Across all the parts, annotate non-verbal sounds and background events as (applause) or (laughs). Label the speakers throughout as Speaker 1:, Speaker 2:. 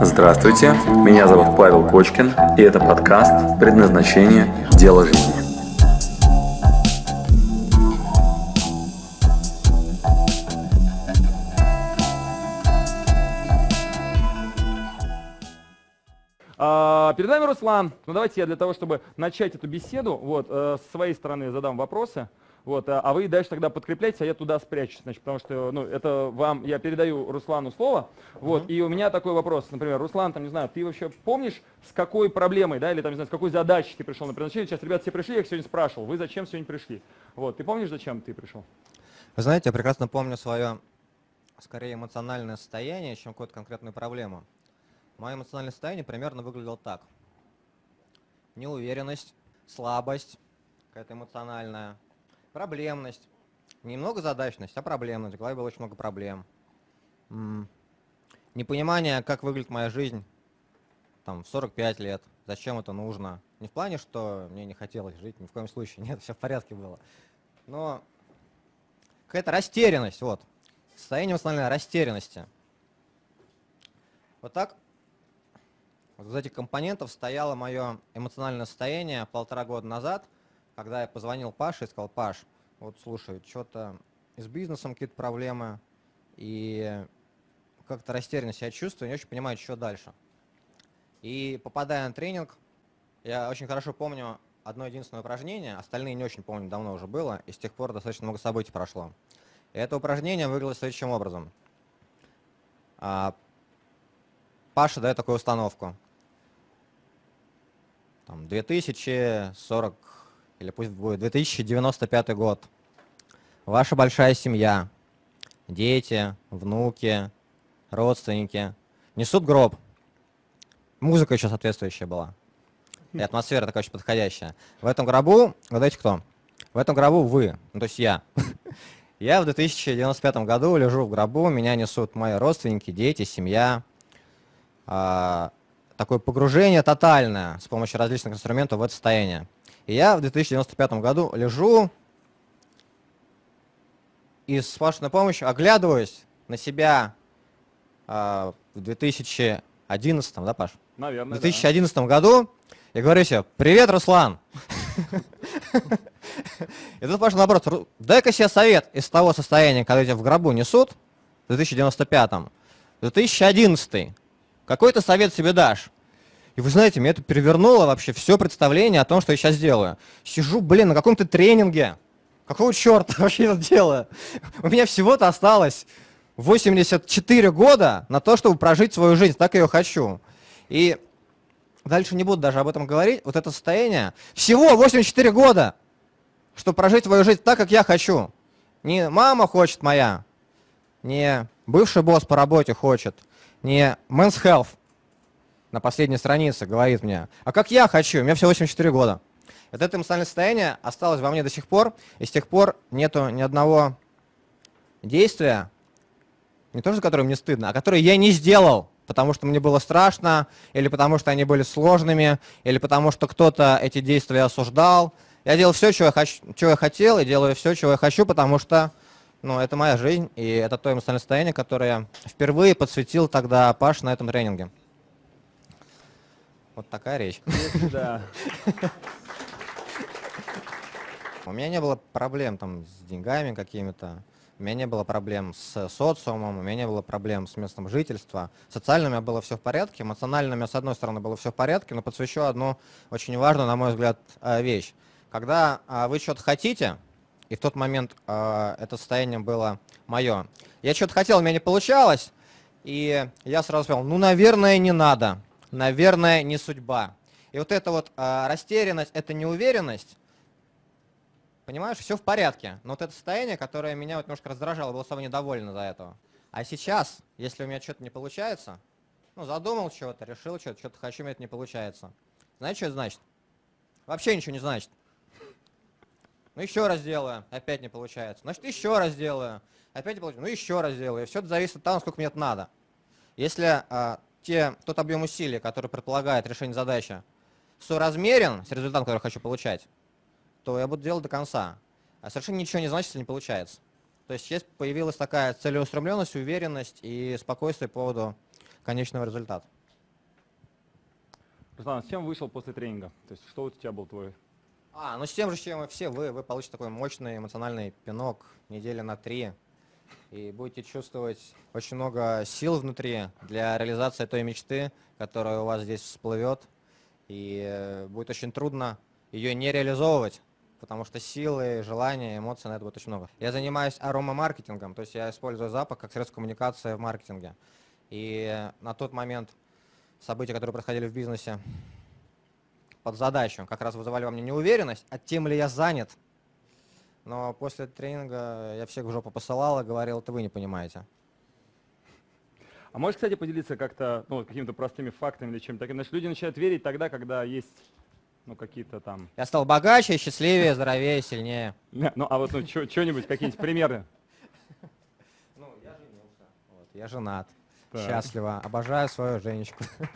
Speaker 1: Здравствуйте, меня зовут Павел Кочкин, и это подкаст «Предназначение. Дело жизни».
Speaker 2: А, Перед нами Руслан. Ну давайте я для того, чтобы начать эту беседу, вот, э, с своей стороны задам вопросы. Вот, а а вы дальше тогда подкрепляйте, а я туда спрячусь, значит, потому что, ну, это вам, я передаю Руслану слово, вот, и у меня такой вопрос, например, Руслан, там, не знаю, ты вообще помнишь, с какой проблемой, да, или там, не знаю, с какой задачей ты пришел на предназначение, сейчас ребята все пришли, я их сегодня спрашивал, вы зачем сегодня пришли? Вот, ты помнишь, зачем ты пришел?
Speaker 3: Вы знаете, я прекрасно помню свое, скорее, эмоциональное состояние, чем какую-то конкретную проблему. Мое эмоциональное состояние примерно выглядело так. Неуверенность, слабость, какая-то эмоциональная, проблемность. Немного задачность, а проблемность. В голове было очень много проблем. Непонимание, как выглядит моя жизнь там, в 45 лет, зачем это нужно. Не в плане, что мне не хотелось жить, ни в коем случае, (laughs) нет, все в порядке было. Но какая-то растерянность, вот. Состояние эмоциональной растерянности. Вот так вот из этих компонентов стояло мое эмоциональное состояние полтора года назад, когда я позвонил Паше и сказал, Паш, вот слушай, что-то с бизнесом какие-то проблемы, и как-то растерянно себя чувствую, не очень понимаю, что дальше. И попадая на тренинг, я очень хорошо помню одно единственное упражнение, остальные не очень помню, давно уже было, и с тех пор достаточно много событий прошло. И это упражнение выглядело следующим образом. А, Паша дает такую установку. Там 2040, или пусть будет 2095 год. Ваша большая семья, дети, внуки, родственники несут гроб. Музыка еще соответствующая была. И атмосфера такая очень подходящая. В этом гробу, угадайте кто? В этом гробу вы, ну, то есть я. (laughs) Я в 2095 году лежу в гробу, меня несут мои родственники, дети, семья. А, такое погружение тотальное с помощью различных инструментов в это состояние. И я в 2095 году лежу и с вашей помощью оглядываюсь на себя а, в 2011, да, Паш? В
Speaker 2: Наверное,
Speaker 3: 2011 году и говорю себе, привет, Руслан. И тут Паша наоборот, «Ру- дай-ка себе совет из того состояния, когда тебя в гробу несут, в 2095-м, 2011 какой ты совет себе дашь? И вы знаете, меня это перевернуло вообще все представление о том, что я сейчас делаю. Сижу, блин, на каком-то тренинге. Какого черта (laughs) вообще это делаю? У меня всего-то осталось 84 года на то, чтобы прожить свою жизнь, так я ее хочу. И дальше не буду даже об этом говорить. Вот это состояние, всего 84 года, чтобы прожить свою жизнь так, как я хочу. Не мама хочет моя, не бывший босс по работе хочет, не Men's Health на последней странице говорит мне, а как я хочу, меня всего 84 года. Вот это эмоциональное состояние осталось во мне до сих пор, и с тех пор нету ни одного действия, не то, за которое мне стыдно, а которое я не сделал, потому что мне было страшно, или потому что они были сложными, или потому что кто-то эти действия осуждал. Я делал все, чего я, хочу, чего я хотел, и делаю все, чего я хочу, потому что ну, это моя жизнь, и это то эмоциональное состояние, которое впервые подсветил тогда Паш на этом тренинге. Вот такая речь.
Speaker 2: Да. (laughs)
Speaker 3: У меня не было проблем там с деньгами какими-то, у меня не было проблем с социумом, у меня не было проблем с местом жительства. Социально у меня было все в порядке, эмоционально у меня с одной стороны было все в порядке, но подсвечу одну очень важную, на мой взгляд, э, вещь. Когда а, вы что-то хотите, и в тот момент а, это состояние было мое, я что-то хотел, у меня не получалось, и я сразу сказал, ну, наверное, не надо, наверное, не судьба. И вот эта вот а, растерянность, эта неуверенность, Понимаешь, все в порядке. Но вот это состояние, которое меня вот немножко раздражало, было особо недоволен за этого. А сейчас, если у меня что-то не получается, ну, задумал чего-то, решил что-то, что-то хочу, меня это не получается. Знаете, что это значит? Вообще ничего не значит. Ну, еще раз делаю, опять не получается. Значит, еще раз делаю, опять не получается. Ну, еще раз делаю. Все это зависит от того, насколько мне это надо. Если а, те, тот объем усилий, который предполагает решение задачи, соразмерен с результатом, который хочу получать, то я буду делать до конца. А совершенно ничего не значит, если не получается. То есть есть появилась такая целеустремленность, уверенность и спокойствие по поводу конечного результата.
Speaker 2: Руслан, с чем вышел после тренинга? То есть что у тебя был твой?
Speaker 3: А, ну с тем же, чем и все вы, вы получите такой мощный эмоциональный пинок недели на три. И будете чувствовать очень много сил внутри для реализации той мечты, которая у вас здесь всплывет. И э, будет очень трудно ее не реализовывать, потому что силы, желания, эмоций на это будет очень много. Я занимаюсь аромамаркетингом, то есть я использую запах как средство коммуникации в маркетинге. И на тот момент события, которые происходили в бизнесе, под задачу как раз вызывали во мне неуверенность, а тем ли я занят. Но после тренинга я всех в жопу посылал и говорил, это вы не понимаете.
Speaker 2: А можешь, кстати, поделиться как-то, ну, какими-то простыми фактами или чем-то? Значит, люди начинают верить тогда, когда есть, ну, какие-то там...
Speaker 3: Я стал богаче, счастливее, здоровее, сильнее. (laughs)
Speaker 2: Ну, а вот, ну, что-нибудь, какие-нибудь примеры?
Speaker 3: Ну, я женился. Вот, я женат.
Speaker 2: Так.
Speaker 3: Счастливо. Обожаю свою Женечку. (laughs)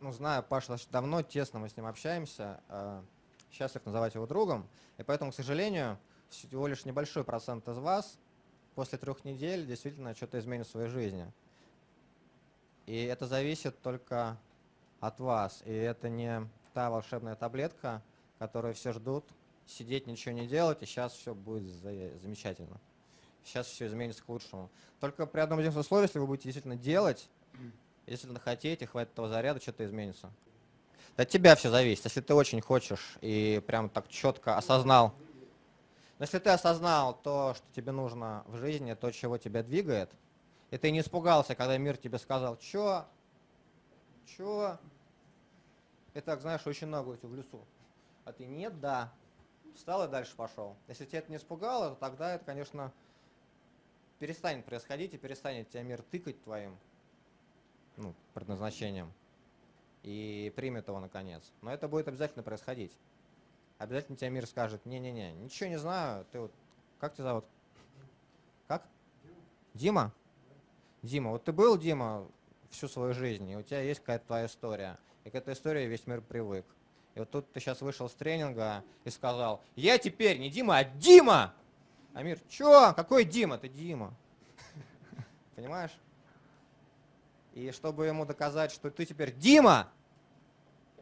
Speaker 3: Ну, знаю достаточно давно, тесно мы с ним общаемся. Счастлив называть его другом. И поэтому, к сожалению, всего лишь небольшой процент из вас после трех недель действительно что-то изменит в своей жизни. И это зависит только от вас. И это не та волшебная таблетка, которую все ждут, сидеть, ничего не делать, и сейчас все будет за- замечательно. Сейчас все изменится к лучшему. Только при одном единственном условии, если вы будете действительно делать, и действительно хотите, хватит этого заряда, что-то изменится. От тебя все зависит. Если ты очень хочешь и прям так четко осознал, но если ты осознал то, что тебе нужно в жизни, то, чего тебя двигает, и ты не испугался, когда мир тебе сказал, чё, чё, и так, знаешь, очень много в лесу. А ты нет, да. Встал и дальше пошел. Если тебя это не испугало, то тогда это, конечно, перестанет происходить и перестанет тебя мир тыкать твоим ну, предназначением и примет его наконец. Но это будет обязательно происходить. Обязательно тебе мир скажет, не-не-не, ничего не знаю, ты вот, как тебя зовут? Как? Дима? Дима, вот ты был, Дима, всю свою жизнь, и у тебя есть какая-то твоя история, и к этой истории весь мир привык. И вот тут ты сейчас вышел с тренинга и сказал, я теперь не Дима, а Дима! А мир, чё? Какой Дима? Ты Дима. (laughs) Понимаешь? И чтобы ему доказать, что ты теперь Дима,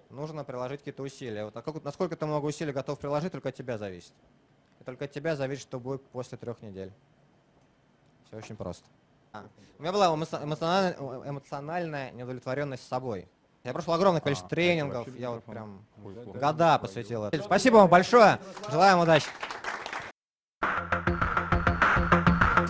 Speaker 3: нужно приложить какие-то усилия. Вот, а как- насколько ты много усилий готов приложить, только от тебя зависит. И только от тебя зависит, что будет после трех недель. Все очень просто. А, У меня была эмоци- эмоциональная, эмоциональная неудовлетворенность собой. Я прошел огромное количество
Speaker 2: А,
Speaker 3: тренингов, я вот прям года посвятил этому. Спасибо вам большое, желаем удачи.